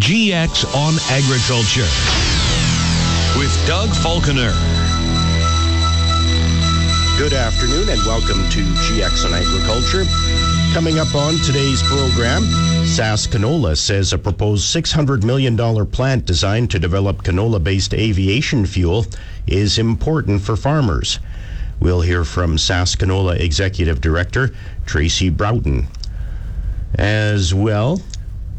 GX on Agriculture with Doug Falconer. Good afternoon and welcome to GX on Agriculture. Coming up on today's program, SaskCanola says a proposed $600 million plant designed to develop canola based aviation fuel is important for farmers. We'll hear from SaskCanola Executive Director Tracy Broughton. As well,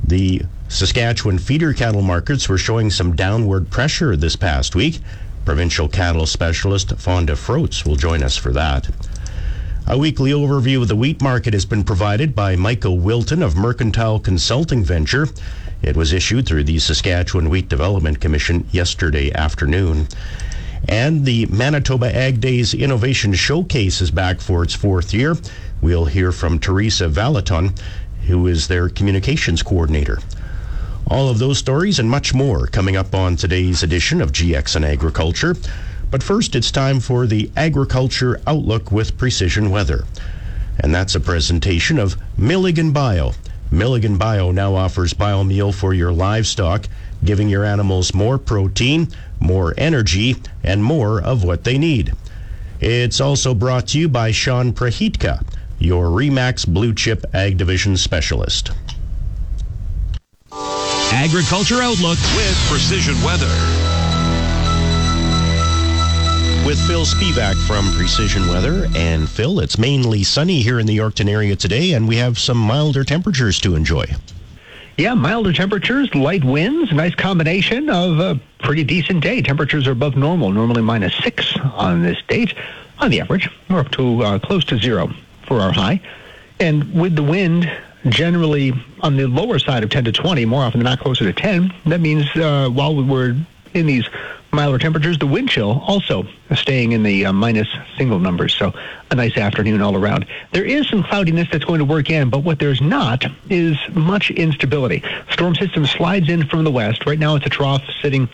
the Saskatchewan feeder cattle markets were showing some downward pressure this past week. Provincial cattle specialist Fonda Froats will join us for that. A weekly overview of the wheat market has been provided by Michael Wilton of Mercantile Consulting Venture. It was issued through the Saskatchewan Wheat Development Commission yesterday afternoon. And the Manitoba Ag Days Innovation Showcase is back for its fourth year. We'll hear from Teresa Valaton, who is their communications coordinator. All of those stories and much more coming up on today's edition of GX and Agriculture. But first, it's time for the Agriculture Outlook with Precision Weather. And that's a presentation of Milligan Bio. Milligan Bio now offers biomeal for your livestock, giving your animals more protein, more energy, and more of what they need. It's also brought to you by Sean Prahitka, your REMAX Blue Chip Ag Division Specialist. Agriculture Outlook with Precision Weather. With Phil Spivak from Precision Weather. And Phil, it's mainly sunny here in the Yorkton area today, and we have some milder temperatures to enjoy. Yeah, milder temperatures, light winds, nice combination of a pretty decent day. Temperatures are above normal, normally minus six on this date. On the average, we're up to uh, close to zero for our high. And with the wind generally on the lower side of 10 to 20, more often than not closer to 10, that means uh, while we were in these milder temperatures, the wind chill also staying in the uh, minus single numbers. So a nice afternoon all around. There is some cloudiness that's going to work in, but what there's not is much instability. Storm system slides in from the west. Right now it's a trough sitting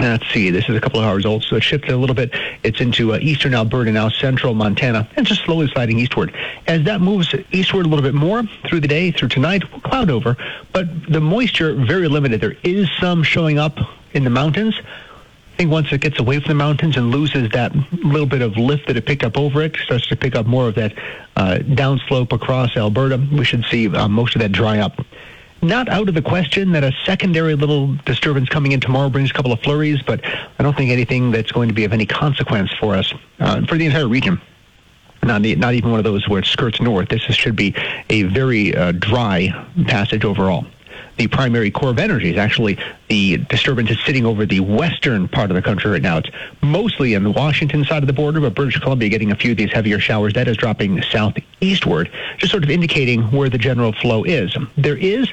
Let's see, this is a couple of hours old, so it shifted a little bit. It's into uh, eastern Alberta now, central Montana, and just slowly sliding eastward. As that moves eastward a little bit more through the day, through tonight, we'll cloud over, but the moisture very limited. There is some showing up in the mountains. I think once it gets away from the mountains and loses that little bit of lift that it picked up over it, starts to pick up more of that uh, downslope across Alberta, we should see uh, most of that dry up not out of the question that a secondary little disturbance coming in tomorrow brings a couple of flurries, but I don't think anything that's going to be of any consequence for us, uh, for the entire region. Not, not even one of those where it skirts north. This should be a very uh, dry passage overall the primary core of energy is actually the disturbance is sitting over the western part of the country right now. It's mostly in the Washington side of the border, but British Columbia getting a few of these heavier showers. That is dropping southeastward, just sort of indicating where the general flow is. There is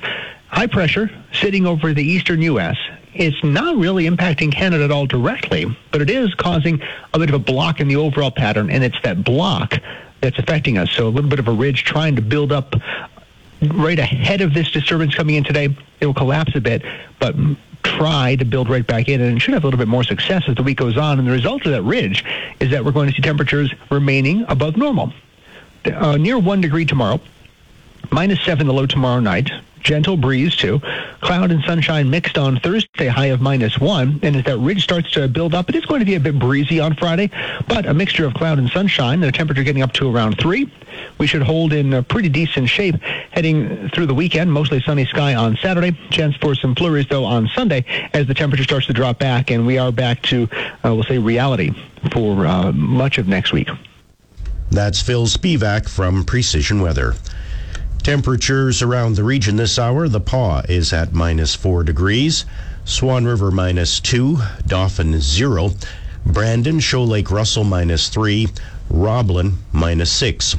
high pressure sitting over the eastern U.S. It's not really impacting Canada at all directly, but it is causing a bit of a block in the overall pattern, and it's that block that's affecting us. So a little bit of a ridge trying to build up right ahead of this disturbance coming in today. It will collapse a bit, but try to build right back in and should have a little bit more success as the week goes on. And the result of that ridge is that we're going to see temperatures remaining above normal. Uh, near one degree tomorrow, minus seven the low tomorrow night, gentle breeze too. Cloud and sunshine mixed on Thursday, high of minus one. And as that ridge starts to build up, it is going to be a bit breezy on Friday, but a mixture of cloud and sunshine, and a temperature getting up to around three. We should hold in a pretty decent shape heading through the weekend. Mostly sunny sky on Saturday. Chance for some flurries though on Sunday as the temperature starts to drop back, and we are back to, uh, we'll say, reality for uh, much of next week. That's Phil Spivak from Precision Weather. Temperatures around the region this hour. The Pas is at minus four degrees. Swan River minus two. Dauphin zero. Brandon, Shoal Lake Russell minus three. Roblin minus six.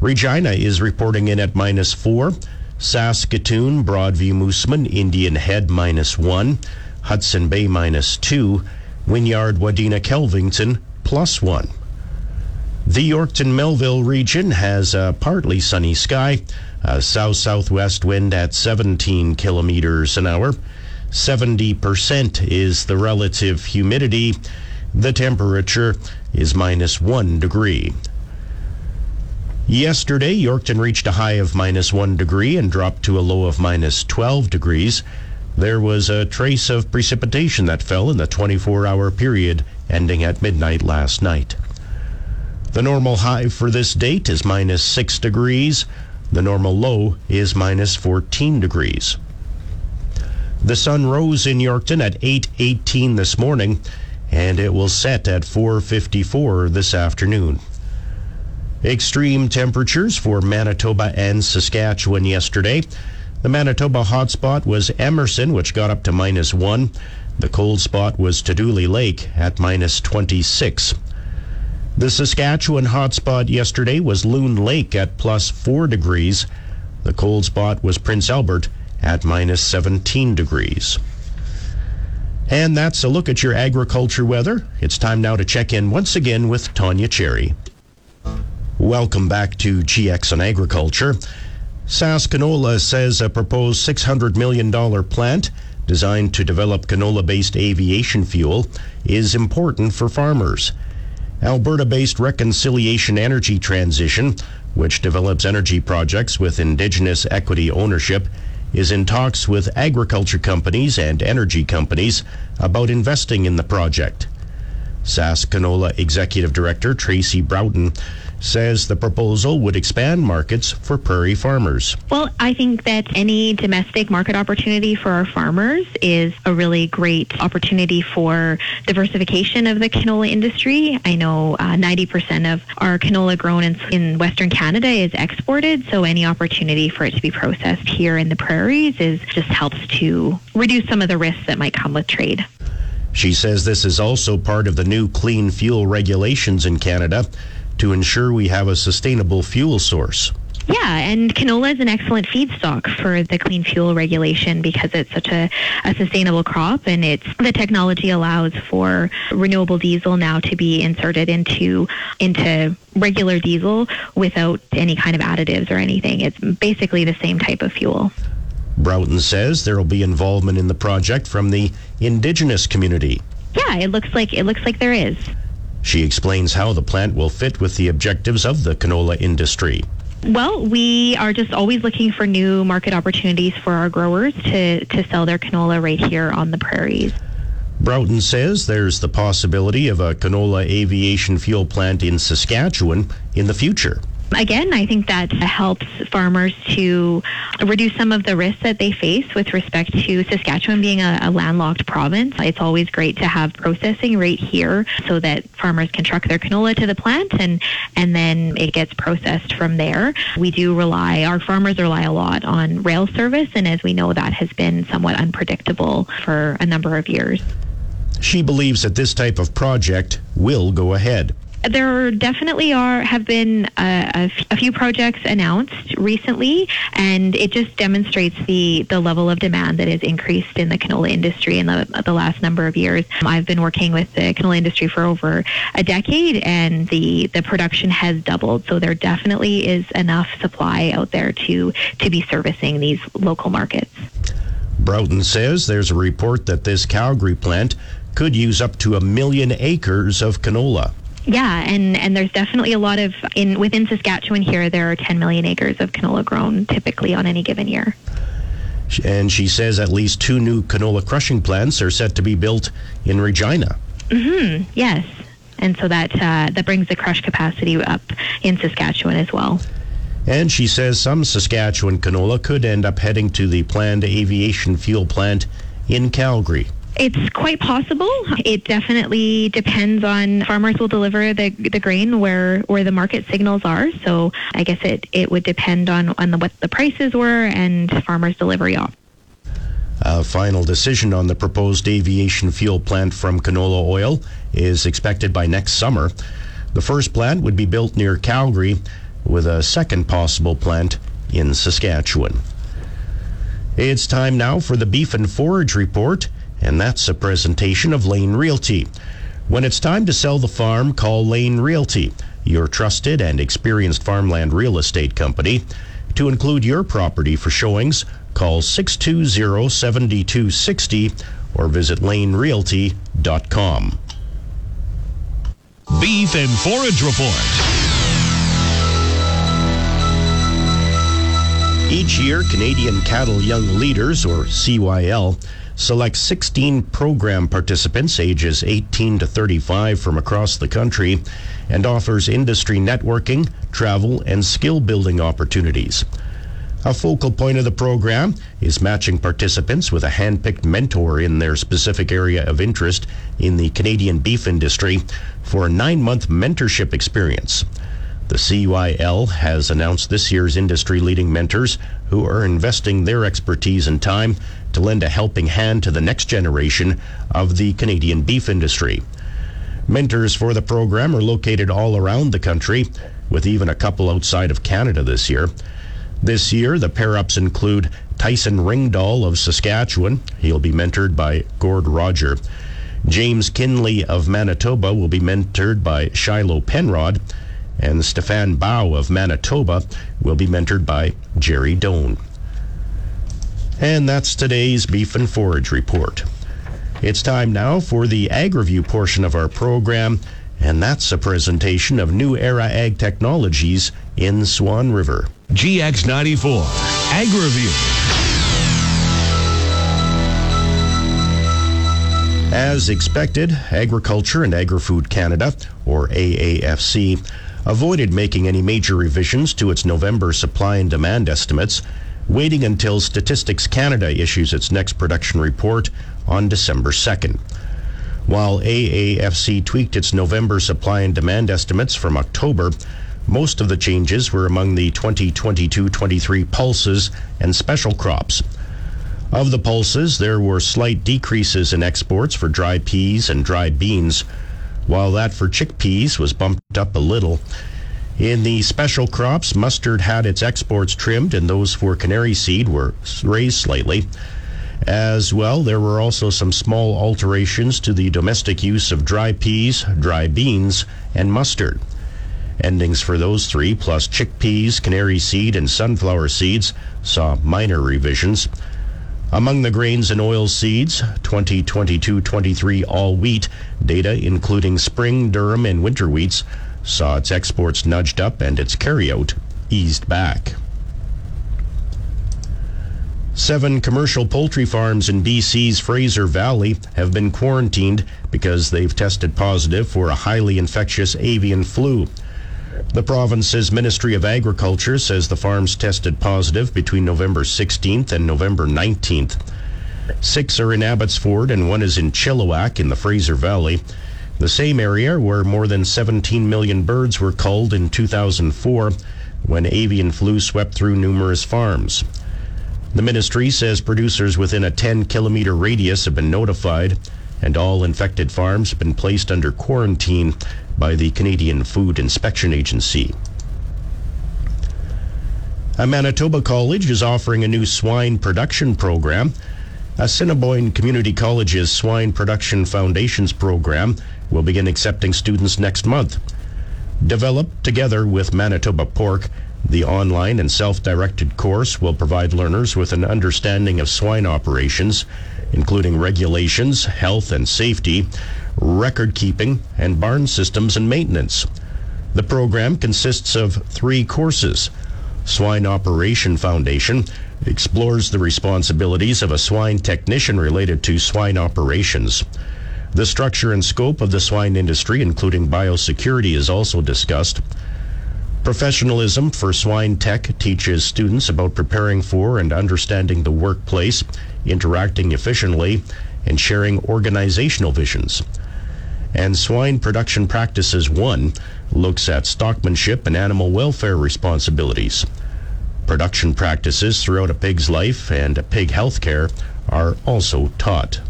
Regina is reporting in at minus four. Saskatoon, Broadview, Moosomin, Indian Head minus one. Hudson Bay minus 2, Wynyard, Wadena, Kelvington plus 1. The Yorkton Melville region has a partly sunny sky, a south southwest wind at 17 kilometers an hour. 70% is the relative humidity. The temperature is minus 1 degree. Yesterday, Yorkton reached a high of minus 1 degree and dropped to a low of minus 12 degrees. There was a trace of precipitation that fell in the 24 hour period ending at midnight last night. The normal high for this date is minus 6 degrees. The normal low is minus 14 degrees. The sun rose in Yorkton at 8:18 this morning and it will set at 4:54 this afternoon. Extreme temperatures for Manitoba and Saskatchewan yesterday. The Manitoba hotspot was Emerson, which got up to minus 1. The cold spot was Tadoule Lake at minus 26. The Saskatchewan hotspot yesterday was Loon Lake at plus 4 degrees. The cold spot was Prince Albert at minus 17 degrees. And that's a look at your agriculture weather. It's time now to check in once again with Tanya Cherry. Welcome back to GX on Agriculture. SaskCanola says a proposed $600 million plant designed to develop canola based aviation fuel is important for farmers. Alberta based Reconciliation Energy Transition, which develops energy projects with Indigenous equity ownership, is in talks with agriculture companies and energy companies about investing in the project. SaskCanola Executive Director Tracy Broughton says the proposal would expand markets for prairie farmers. Well, I think that any domestic market opportunity for our farmers is a really great opportunity for diversification of the canola industry. I know uh, 90% of our canola grown in, in Western Canada is exported, so any opportunity for it to be processed here in the prairies is just helps to reduce some of the risks that might come with trade. She says this is also part of the new clean fuel regulations in Canada to ensure we have a sustainable fuel source. Yeah, and canola is an excellent feedstock for the clean fuel regulation because it's such a, a sustainable crop and it's the technology allows for renewable diesel now to be inserted into into regular diesel without any kind of additives or anything. It's basically the same type of fuel. Broughton says there will be involvement in the project from the indigenous community. Yeah, it looks like it looks like there is. She explains how the plant will fit with the objectives of the canola industry. Well, we are just always looking for new market opportunities for our growers to, to sell their canola right here on the prairies. Broughton says there's the possibility of a canola aviation fuel plant in Saskatchewan in the future. Again, I think that helps farmers to reduce some of the risks that they face with respect to Saskatchewan being a, a, landlocked province. It's always great to have processing right here so that farmers can truck their canola to the plant and, and then it gets processed from there. We do rely, our farmers rely a lot on rail service, and as we know, that has been somewhat unpredictable for a number of years. She believes that this type of project will go ahead there definitely are have been uh, a, a, few projects announced recently, and it just demonstrates the the level of demand that has increased in the canola industry in the the last number of years. Um, I've been working with the canola industry for over a decade, and the the production has doubled. So there definitely is enough supply out there to to be servicing these local markets. Broughton says there's a report that this Calgary plant could use up to a million acres of canola. Yeah, and, and there's definitely a lot of in within Saskatchewan here there are 10 million acres of canola grown typically on any given year. And she says at least two new canola crushing plants are set to be built in Regina. Mhm. Yes. And so that uh, that brings the crush capacity up in Saskatchewan as well. And she says some Saskatchewan canola could end up heading to the planned aviation fuel plant in Calgary. It's quite possible. It definitely depends on farmers will deliver the the grain where where the market signals are. So I guess it, it would depend on on the, what the prices were and farmers' delivery off. A final decision on the proposed aviation fuel plant from canola oil is expected by next summer. The first plant would be built near Calgary, with a second possible plant in Saskatchewan. It's time now for the Beef and Forage Report and that's a presentation of Lane Realty. When it's time to sell the farm, call Lane Realty, your trusted and experienced farmland real estate company. To include your property for showings, call 620 7260 or visit lanerealty.com. Beef and Forage Report. Each year, Canadian Cattle Young Leaders, or CYL, selects 16 program participants ages 18 to 35 from across the country and offers industry networking, travel, and skill building opportunities. A focal point of the program is matching participants with a hand-picked mentor in their specific area of interest in the Canadian beef industry for a nine month mentorship experience. The CYL has announced this year's industry leading mentors who are investing their expertise and time to lend a helping hand to the next generation of the Canadian beef industry. Mentors for the program are located all around the country, with even a couple outside of Canada this year. This year, the pair ups include Tyson Ringdahl of Saskatchewan. He'll be mentored by Gord Roger. James Kinley of Manitoba will be mentored by Shiloh Penrod and Stefan Bow of Manitoba will be mentored by Jerry Doan. And that's today's Beef and Forage Report. It's time now for the Ag Review portion of our program, and that's a presentation of New Era Ag Technologies in Swan River. GX94 Ag Review. As expected, Agriculture and Agri-Food Canada, or AAFC, avoided making any major revisions to its November supply and demand estimates, waiting until Statistics Canada issues its next production report on December 2nd. While AAFC tweaked its November supply and demand estimates from October, most of the changes were among the 2022 23 pulses and special crops. Of the pulses, there were slight decreases in exports for dry peas and dry beans while that for chickpeas was bumped up a little. In the special crops, mustard had its exports trimmed, and those for canary seed were raised slightly. As well, there were also some small alterations to the domestic use of dry peas, dry beans, and mustard. Endings for those three, plus chickpeas, canary seed, and sunflower seeds, saw minor revisions. Among the grains and oil seeds, 2022-23 all wheat data including spring, durum, and winter wheats saw its exports nudged up and its carryout eased back. Seven commercial poultry farms in BC's Fraser Valley have been quarantined because they've tested positive for a highly infectious avian flu. The province's Ministry of Agriculture says the farms tested positive between November 16th and November 19th. Six are in Abbotsford and one is in Chilliwack in the Fraser Valley, the same area where more than 17 million birds were culled in 2004 when avian flu swept through numerous farms. The ministry says producers within a 10 kilometer radius have been notified and all infected farms have been placed under quarantine by the Canadian Food Inspection Agency. A Manitoba college is offering a new swine production program. Assiniboine Community College's Swine Production Foundations program will begin accepting students next month. Developed together with Manitoba Pork, the online and self directed course will provide learners with an understanding of swine operations, including regulations, health and safety, record keeping, and barn systems and maintenance. The program consists of three courses. Swine Operation Foundation explores the responsibilities of a swine technician related to swine operations. The structure and scope of the swine industry, including biosecurity, is also discussed. Professionalism for Swine Tech teaches students about preparing for and understanding the workplace, interacting efficiently, and sharing organizational visions and Swine Production Practices 1 looks at stockmanship and animal welfare responsibilities. Production practices throughout a pig's life and pig health care are also taught.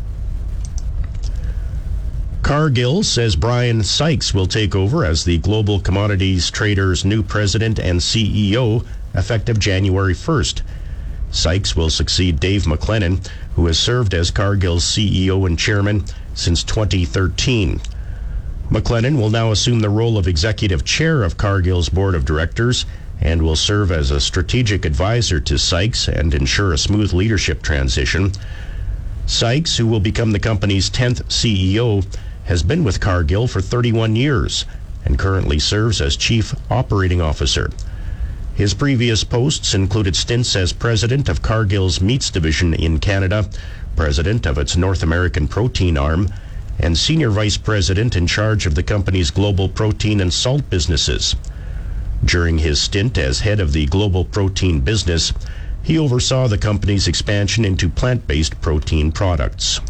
Cargill says Brian Sykes will take over as the Global Commodities Traders' new president and CEO effective January 1st. Sykes will succeed Dave MacLennan, who has served as Cargill's CEO and chairman since 2013. MacLennan will now assume the role of executive chair of Cargill's board of directors and will serve as a strategic advisor to Sykes and ensure a smooth leadership transition. Sykes, who will become the company's 10th CEO, has been with Cargill for 31 years and currently serves as chief operating officer. His previous posts included stints as president of Cargill's meats division in Canada, president of its North American protein arm, and senior vice president in charge of the company's global protein and salt businesses. During his stint as head of the global protein business, he oversaw the company's expansion into plant based protein products.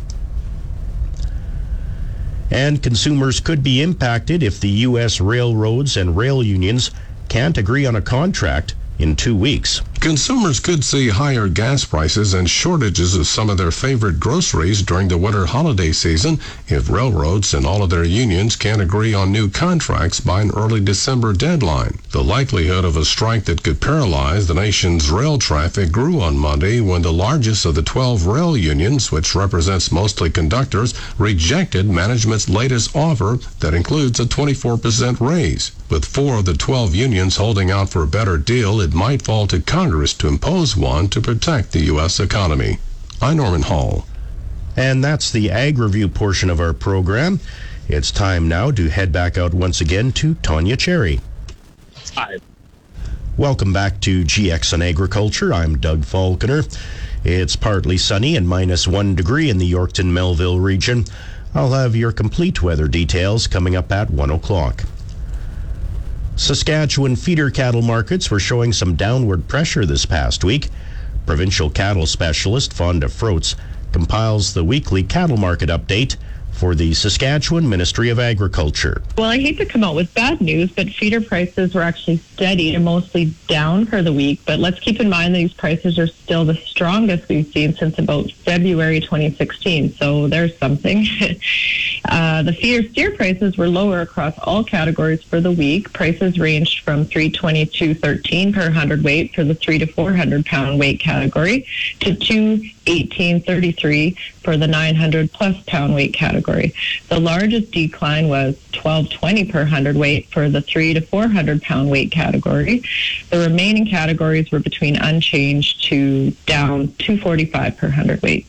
And consumers could be impacted if the U.S. railroads and rail unions can't agree on a contract in two weeks. Consumers could see higher gas prices and shortages of some of their favorite groceries during the winter holiday season if railroads and all of their unions can't agree on new contracts by an early December deadline. The likelihood of a strike that could paralyze the nation's rail traffic grew on Monday when the largest of the 12 rail unions, which represents mostly conductors, rejected management's latest offer that includes a 24% raise. With four of the 12 unions holding out for a better deal, it might fall to Congress to impose one to protect the U.S. economy. I'm Norman Hall. And that's the Ag Review portion of our program. It's time now to head back out once again to Tanya Cherry. Hi. Welcome back to GX on Agriculture. I'm Doug Falconer. It's partly sunny and minus one degree in the Yorkton Melville region. I'll have your complete weather details coming up at one o'clock. Saskatchewan feeder cattle markets were showing some downward pressure this past week. Provincial cattle specialist Fonda Froats compiles the weekly cattle market update for the Saskatchewan Ministry of Agriculture. Well, I hate to come out with bad news, but feeder prices were actually steady and mostly down for the week. But let's keep in mind these prices are still the strongest we've seen since about February 2016. So there's something. uh, the feeder steer prices were lower across all categories for the week. Prices ranged from 322.13 per hundredweight for the three to 400 pound weight category to 218.33 for the 900 plus pound weight category. The largest decline was 1220 per hundred weight for the 3 to 400 pound weight category. The remaining categories were between unchanged to down 245 per hundredweight.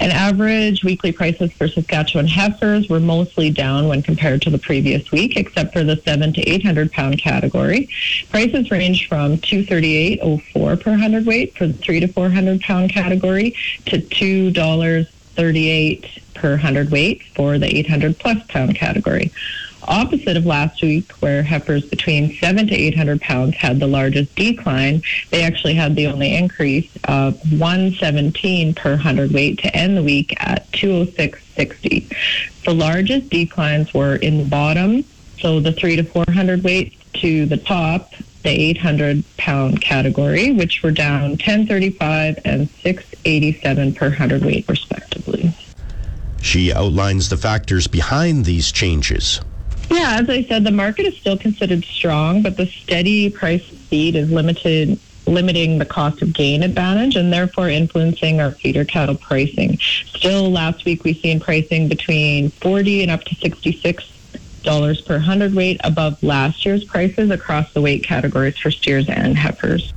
And average weekly prices for Saskatchewan heifers were mostly down when compared to the previous week, except for the seven to eight hundred pound category. Prices range from two thirty eight oh four per hundredweight for the three to four hundred pound category to two dollars thirty eight per hundredweight for the eight hundred plus pound category opposite of last week, where heifers between seven to 800 pounds had the largest decline, they actually had the only increase of 117 per hundredweight to end the week at 206.60. The largest declines were in the bottom, so the three to 400 weight, to the top, the 800 pound category, which were down 1035 and 687 per hundredweight, respectively. She outlines the factors behind these changes. Yeah, as I said, the market is still considered strong, but the steady price feed is limited limiting the cost of gain advantage and therefore influencing our feeder cattle pricing. Still, last week we seen pricing between 40 and up to 66 dollars per hundredweight above last year's prices across the weight categories for steers and heifers.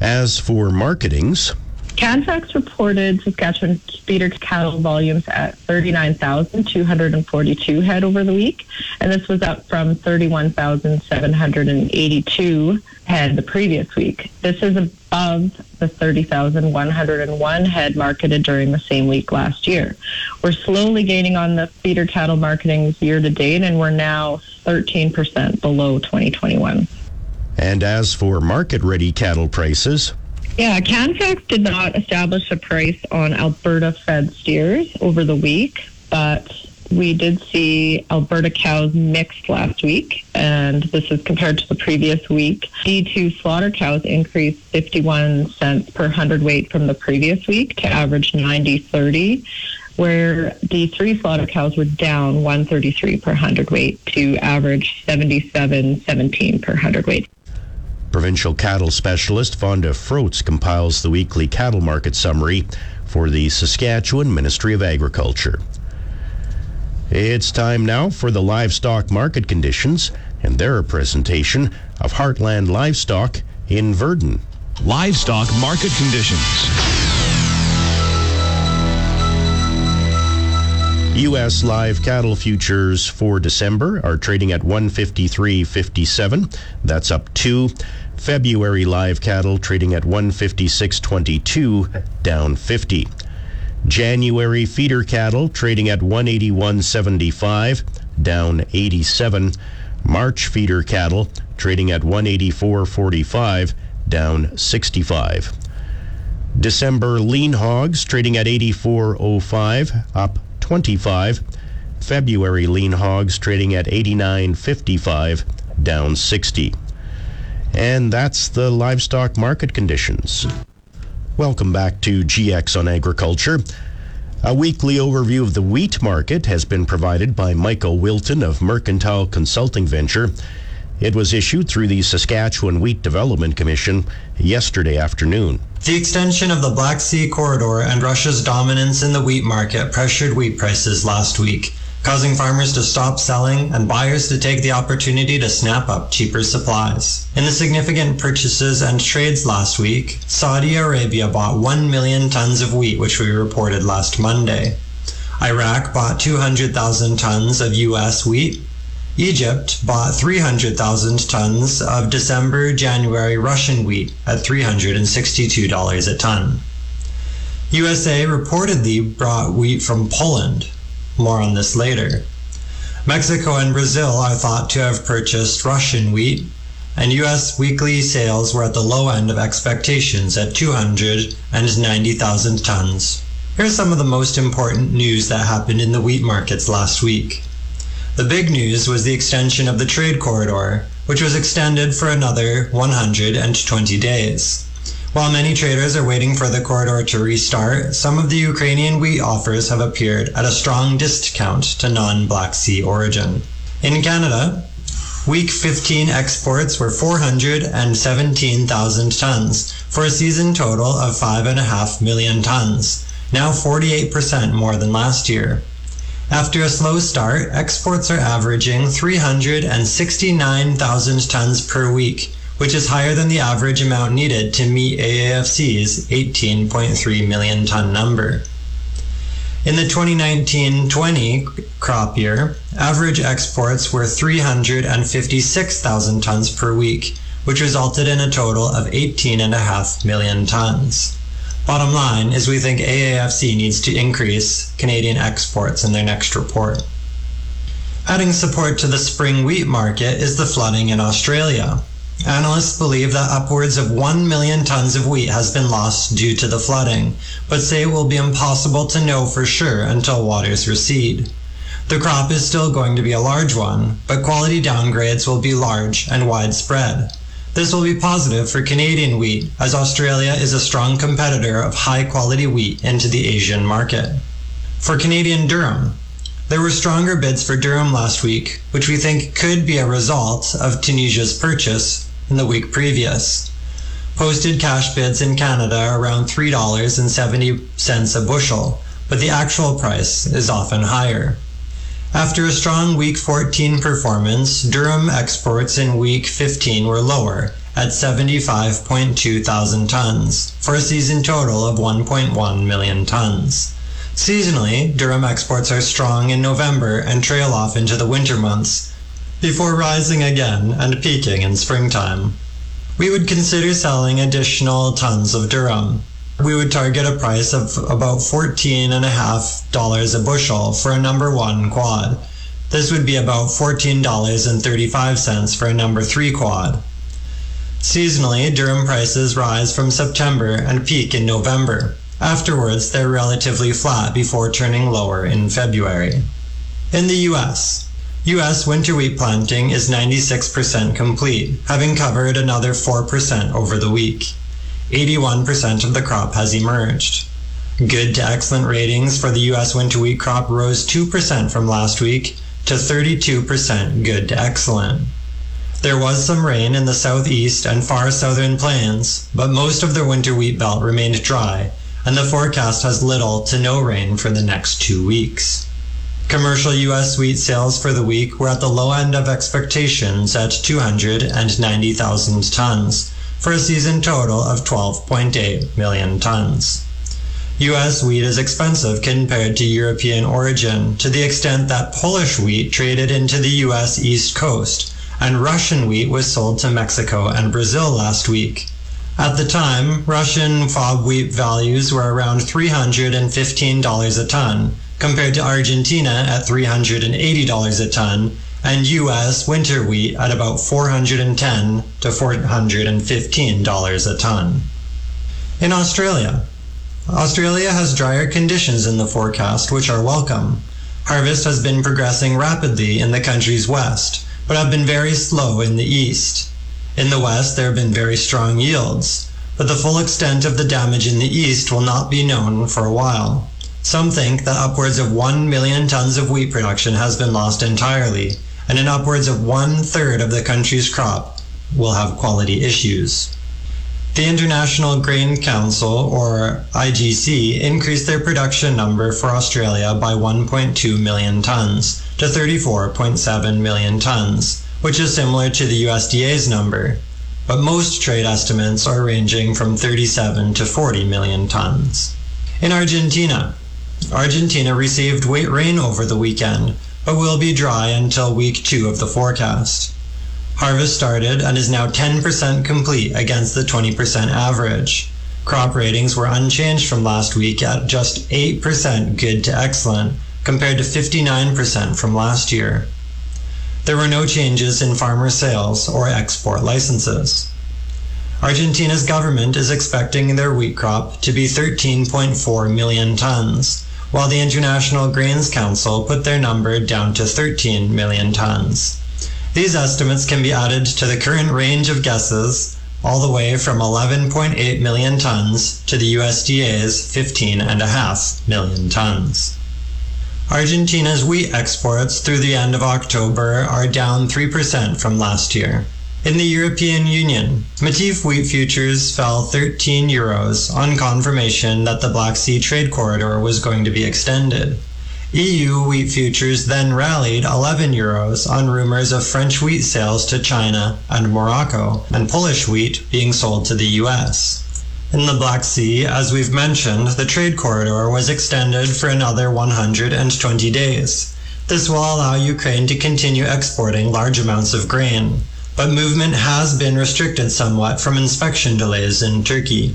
As for marketings, Canfax reported Saskatchewan feeder cattle volumes at 39,242 head over the week, and this was up from 31,782 head the previous week. This is above the 30,101 head marketed during the same week last year. We're slowly gaining on the feeder cattle marketing year to date, and we're now 13% below 2021. And as for market ready cattle prices, yeah, Canfax did not establish a price on Alberta fed steers over the week, but we did see Alberta cows mixed last week, and this is compared to the previous week. D2 slaughter cows increased 51 cents per hundredweight from the previous week to average 90.30, where D3 slaughter cows were down 133 per hundredweight to average 77.17 per hundredweight. Provincial cattle specialist Fonda Froats compiles the weekly cattle market summary for the Saskatchewan Ministry of Agriculture. It's time now for the livestock market conditions and their presentation of Heartland Livestock in Virden. Livestock market conditions. U.S. live cattle futures for December are trading at 153.57. That's up two. February live cattle trading at 156.22, down 50. January feeder cattle trading at 181.75, down 87. March feeder cattle trading at 184.45, down 65. December lean hogs trading at 84.05, up 25. February lean hogs trading at 89.55, down 60. And that's the livestock market conditions. Welcome back to GX on Agriculture. A weekly overview of the wheat market has been provided by Michael Wilton of Mercantile Consulting Venture. It was issued through the Saskatchewan Wheat Development Commission yesterday afternoon. The extension of the Black Sea corridor and Russia's dominance in the wheat market pressured wheat prices last week, causing farmers to stop selling and buyers to take the opportunity to snap up cheaper supplies. In the significant purchases and trades last week, Saudi Arabia bought 1 million tons of wheat, which we reported last Monday. Iraq bought 200,000 tons of U.S. wheat, Egypt bought 300,000 tons of December January Russian wheat at $362 a ton. USA reportedly brought wheat from Poland. More on this later. Mexico and Brazil are thought to have purchased Russian wheat, and US weekly sales were at the low end of expectations at 290,000 tons. Here's some of the most important news that happened in the wheat markets last week. The big news was the extension of the trade corridor, which was extended for another 120 days. While many traders are waiting for the corridor to restart, some of the Ukrainian wheat offers have appeared at a strong discount to non Black Sea origin. In Canada, week 15 exports were 417,000 tons for a season total of 5.5 million tons, now 48% more than last year. After a slow start, exports are averaging 369,000 tons per week, which is higher than the average amount needed to meet AAFC's 18.3 million ton number. In the 2019-20 crop year, average exports were 356,000 tons per week, which resulted in a total of 18.5 million tons. Bottom line is we think AAFC needs to increase Canadian exports in their next report. Adding support to the spring wheat market is the flooding in Australia. Analysts believe that upwards of 1 million tons of wheat has been lost due to the flooding, but say it will be impossible to know for sure until waters recede. The crop is still going to be a large one, but quality downgrades will be large and widespread. This will be positive for Canadian wheat, as Australia is a strong competitor of high quality wheat into the Asian market. For Canadian durum, there were stronger bids for durum last week, which we think could be a result of Tunisia's purchase in the week previous. Posted cash bids in Canada are around $3.70 a bushel, but the actual price is often higher. After a strong week 14 performance, durum exports in week 15 were lower at 75.2 thousand tons for a season total of 1.1 million tons. Seasonally, durum exports are strong in November and trail off into the winter months before rising again and peaking in springtime. We would consider selling additional tons of durum we would target a price of about $14.5 a bushel for a number one quad. This would be about $14.35 for a number three quad. Seasonally, durum prices rise from September and peak in November. Afterwards, they're relatively flat before turning lower in February. In the US, U.S. winter wheat planting is 96% complete, having covered another 4% over the week. 81% of the crop has emerged. Good to excellent ratings for the U.S. winter wheat crop rose 2% from last week to 32% good to excellent. There was some rain in the southeast and far southern plains, but most of the winter wheat belt remained dry, and the forecast has little to no rain for the next two weeks. Commercial U.S. wheat sales for the week were at the low end of expectations at 290,000 tons, for a season total of 12.8 million tons. U.S. wheat is expensive compared to European origin to the extent that Polish wheat traded into the U.S. East Coast, and Russian wheat was sold to Mexico and Brazil last week. At the time, Russian FOB wheat values were around $315 a ton, compared to Argentina at $380 a ton, and U.S. winter wheat at about 410 to $415 a ton. In Australia, Australia has drier conditions in the forecast, which are welcome. Harvest has been progressing rapidly in the country's west, but have been very slow in the east. In the west, there have been very strong yields, but the full extent of the damage in the east will not be known for a while. Some think that upwards of 1 million tons of wheat production has been lost entirely, and in upwards of one third of the country's crop will have quality issues. The International Grain Council, or IGC, increased their production number for Australia by 1.2 million tons to 34.7 million tons, which is similar to the USDA's number, but most trade estimates are ranging from 37 to 40 million tons. In Argentina, Argentina received wet rain over the weekend, but will be dry until week two of the forecast. Harvest started and is now 10% complete against the 20% average. Crop ratings were unchanged from last week at just 8% good to excellent, compared to 59% from last year. There were no changes in farmer sales or export licenses. Argentina's government is expecting their wheat crop to be 13.4 million tons, while the International Grains Council put their number down to 13 million tons. These estimates can be added to the current range of guesses, all the way from 11.8 million tons to the USDA's 15.5 million tons. Argentina's wheat exports through the end of October are down 3% from last year. In the European Union, Matif wheat futures fell 13 euros on confirmation that the Black Sea trade corridor was going to be extended. EU wheat futures then rallied 11 euros on rumors of French wheat sales to China and Morocco, and Polish wheat being sold to the US. In the Black Sea, as we've mentioned, the trade corridor was extended for another 120 days. This will allow Ukraine to continue exporting large amounts of grain, but movement has been restricted somewhat from inspection delays in Turkey.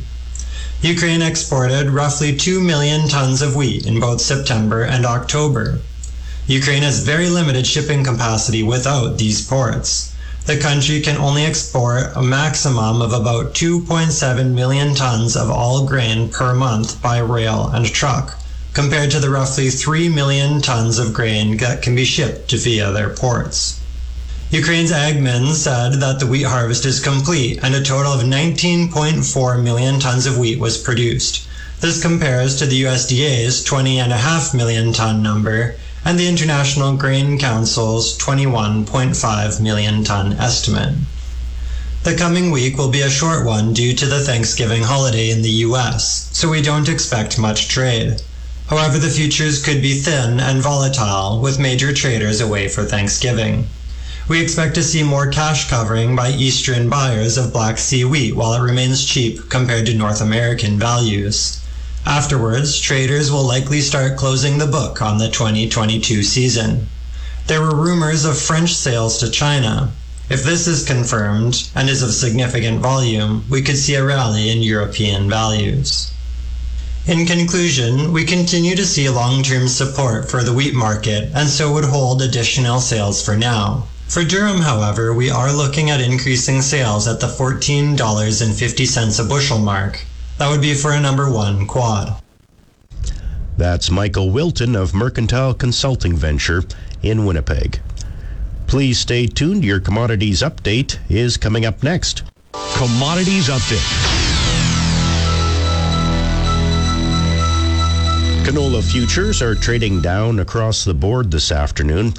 Ukraine exported roughly 2 million tons of wheat in both September and October. Ukraine has very limited shipping capacity without these ports. The country can only export a maximum of about 2.7 million tons of all grain per month by rail and truck, compared to the roughly 3 million tons of grain that can be shipped via their ports. Ukraine's Agmin said that the wheat harvest is complete and a total of 19.4 million tons of wheat was produced. This compares to the USDA's 20.5 million ton number and the International Grain Council's 21.5 million ton estimate. The coming week will be a short one due to the Thanksgiving holiday in the US, so we don't expect much trade. However, the futures could be thin and volatile with major traders away for Thanksgiving. We expect to see more cash covering by Eastern buyers of Black Sea wheat while it remains cheap compared to North American values. Afterwards, traders will likely start closing the book on the 2022 season. There were rumors of French sales to China. If this is confirmed and is of significant volume, we could see a rally in European values. In conclusion, we continue to see long-term support for the wheat market and so would hold additional sales for now. For durum, however, we are looking at increasing sales at the $14.50 a bushel mark. That would be for a number one quad. That's Michael Wilton of Mercantile Consulting Venture in Winnipeg. Please stay tuned. Your commodities update is coming up next. Commodities Update. Canola futures are trading down across the board this afternoon.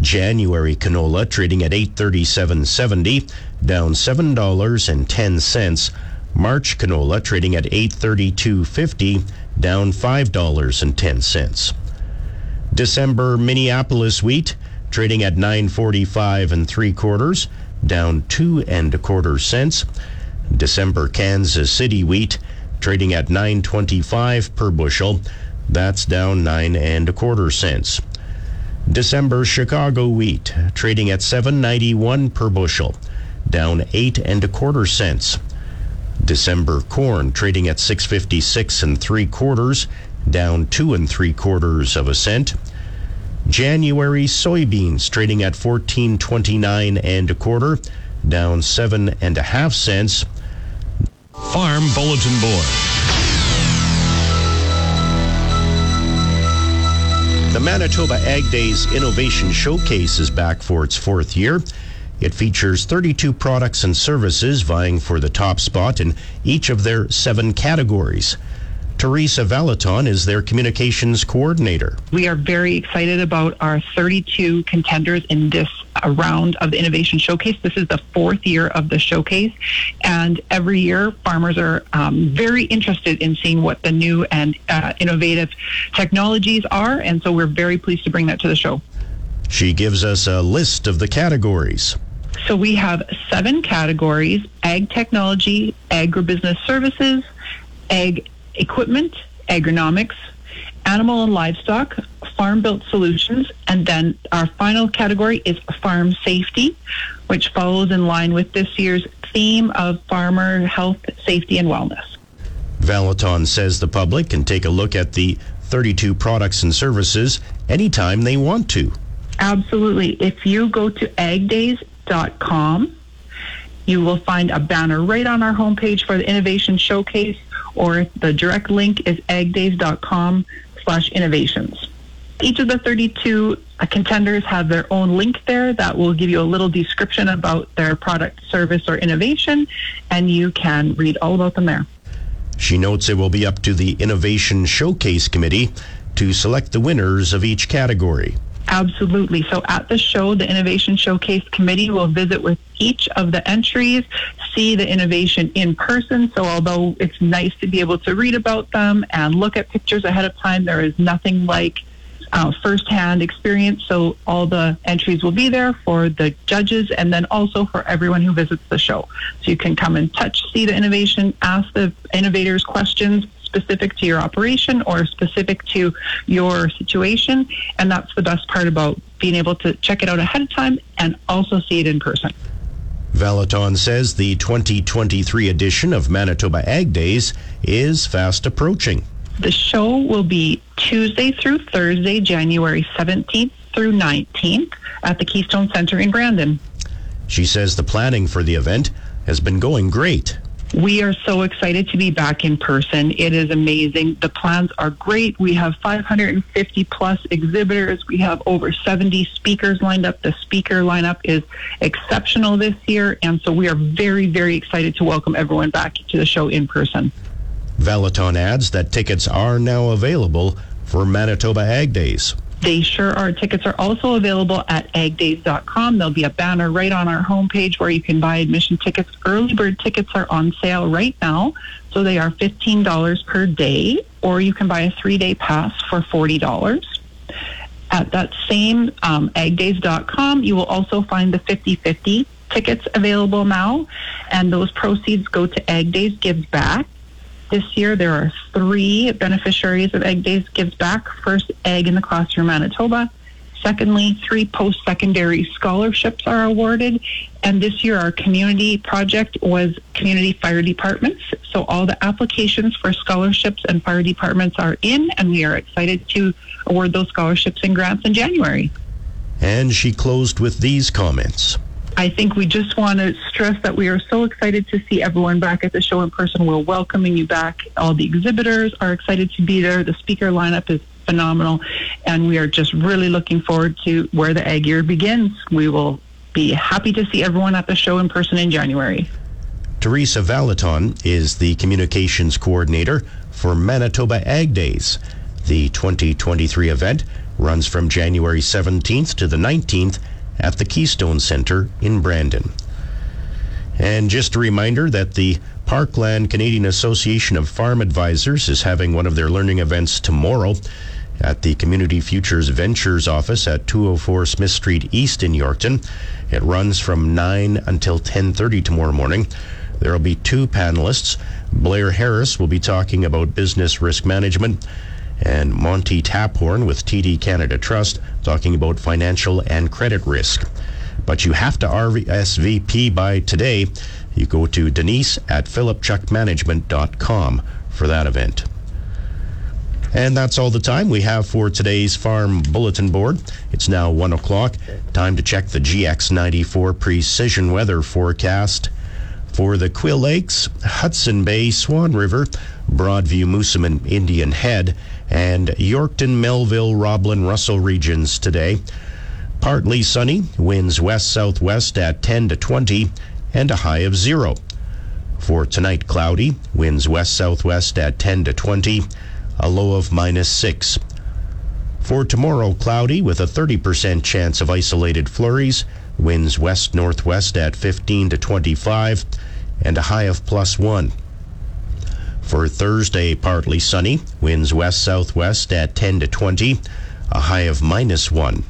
January canola trading at 837.70, down $7.10. March canola trading at 832.50, down $5.10. December Minneapolis wheat trading at 945 and 3 quarters, down 2 and a quarter cents. December Kansas City wheat trading at 925 per bushel, that's down 9 and a quarter cents. December Chicago wheat trading at 791 per bushel, down 8 and a quarter cents. December corn trading at 656 and 3 quarters, down 2 and 3 quarters of a cent. January soybeans trading at 14.29 and a quarter, down 7 and a half cents. Farm Bulletin Board. The Manitoba Ag Days Innovation Showcase is back for its fourth year. It features 32 products and services vying for the top spot in each of their seven categories. Teresa Valaton is their communications coordinator. We are very excited about our 32 contenders in this uh, round of the Innovation Showcase. This is the fourth year of the showcase, and every year farmers are um, very interested in seeing what the new and uh, innovative technologies are, and so we're very pleased to bring that to the show. She gives us a list of the categories. So we have seven categories ag technology, agribusiness services, ag equipment, agronomics, animal and livestock, farm built solutions, and then our final category is farm safety, which follows in line with this year's theme of farmer health, safety, and wellness. Valaton says the public can take a look at the 32 products and services anytime they want to. Absolutely. If you go to agdays.com, you will find a banner right on our homepage for the Innovation Showcase, or the direct link is agdays.com slash innovations. Each of the 32 uh, contenders have their own link there that will give you a little description about their product, service, or innovation, and you can read all about them there. She notes it will be up to the Innovation Showcase Committee to select the winners of each category. Absolutely. So at the show, the Innovation Showcase Committee will visit with each of the entries, see the innovation in person. So although it's nice to be able to read about them and look at pictures ahead of time, there is nothing like uh, firsthand experience. So all the entries will be there for the judges and then also for everyone who visits the show. So you can come and touch, see the innovation, ask the innovators questions, specific to your operation or specific to your situation. And that's the best part about being able to check it out ahead of time and also see it in person. Valaton says the 2023 edition of Manitoba Ag Days is fast approaching. The show will be Tuesday through Thursday, January 17th through 19th at the Keystone Center in Brandon. She says the planning for the event has been going great. We are so excited to be back in person. It is amazing. The plans are great. We have 550 plus exhibitors. We have over 70 speakers lined up. The speaker lineup is exceptional this year. And so we are very, very excited to welcome everyone back to the show in person. Valaton adds that tickets are now available for Manitoba Ag Days. They sure are. Tickets are also available at agdays.com. There'll be a banner right on our homepage where you can buy admission tickets. Early bird tickets are on sale right now, so they are $15 per day, or you can buy a three day pass for $40. At that same um, agdays.com, you will also find the 50 50 tickets available now, and those proceeds go to Ag Days Gives Back. This year, there are three beneficiaries of Ag Days Gives Back. First, Ag in the Classroom Manitoba. Secondly, three post secondary scholarships are awarded. And this year, our community project was community fire departments. So all the applications for scholarships and fire departments are in, and we are excited to award those scholarships and grants in January. And she closed with these comments. I think we just want to stress that we are so excited to see everyone back at the show in person. We're welcoming you back. All the exhibitors are excited to be there. The speaker lineup is phenomenal, and we are just really looking forward to where the Ag Year begins. We will be happy to see everyone at the show in person in January. Teresa Valaton is the communications coordinator for Manitoba Ag Days. The 2023 event runs from January 17th to the 19th at the Keystone Center in Brandon. And just a reminder that the Parkland Canadian Association of Farm Advisors is having one of their learning events tomorrow at the Community Futures Ventures office at 204 Smith Street East in Yorkton. It runs from 9 until 10:30 tomorrow morning. There will be two panelists. Blair Harris will be talking about business risk management and Monty Taphorn with TD Canada Trust talking about financial and credit risk. But you have to RSVP by today. You go to Denise at philipchuckmanagement.com for that event. And that's all the time we have for today's Farm Bulletin Board. It's now 1 o'clock. Time to check the GX94 precision weather forecast for the Quill Lakes, Hudson Bay, Swan River, Broadview, Moosomin, Indian Head, and Yorkton, Melville, Roblin, Russell regions today. Partly sunny, winds west southwest at 10 to 20, and a high of zero. For tonight, cloudy, winds west southwest at 10 to 20, a low of minus 6. For tomorrow, cloudy with a 30% chance of isolated flurries, winds west northwest at 15 to 25, and a high of plus 1. For Thursday, partly sunny, winds west southwest at 10 to 20, a high of minus 1.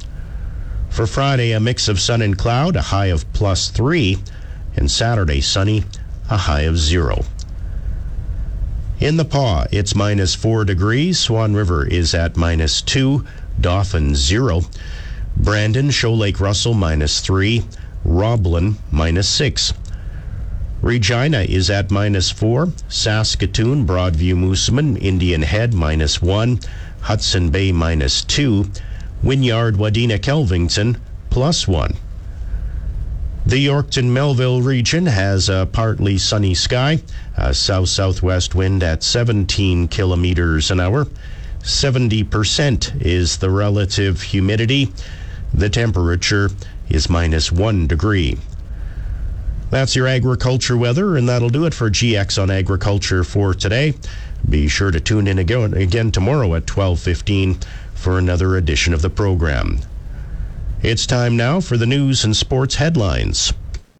For Friday, a mix of sun and cloud, a high of plus 3, and Saturday, sunny, a high of 0. In The Pas, it's minus 4 degrees. Swan River is at minus 2, Dauphin 0. Brandon, Shoal Lake Russell minus 3, Roblin minus 6. Regina is at minus 4, Saskatoon, Broadview Moosomin, Indian Head minus 1, Hudson Bay minus 2, Wynyard, Wadena, Kelvington plus 1. The Yorkton Melville region has a partly sunny sky, a south southwest wind at 17 kilometers an hour. 70% is the relative humidity. The temperature is minus one degree. That's your agriculture weather, and that'll do it for GX on agriculture for today. Be sure to tune in again, again tomorrow at 12:15 for another edition of the program. It's time now for the news and sports headlines.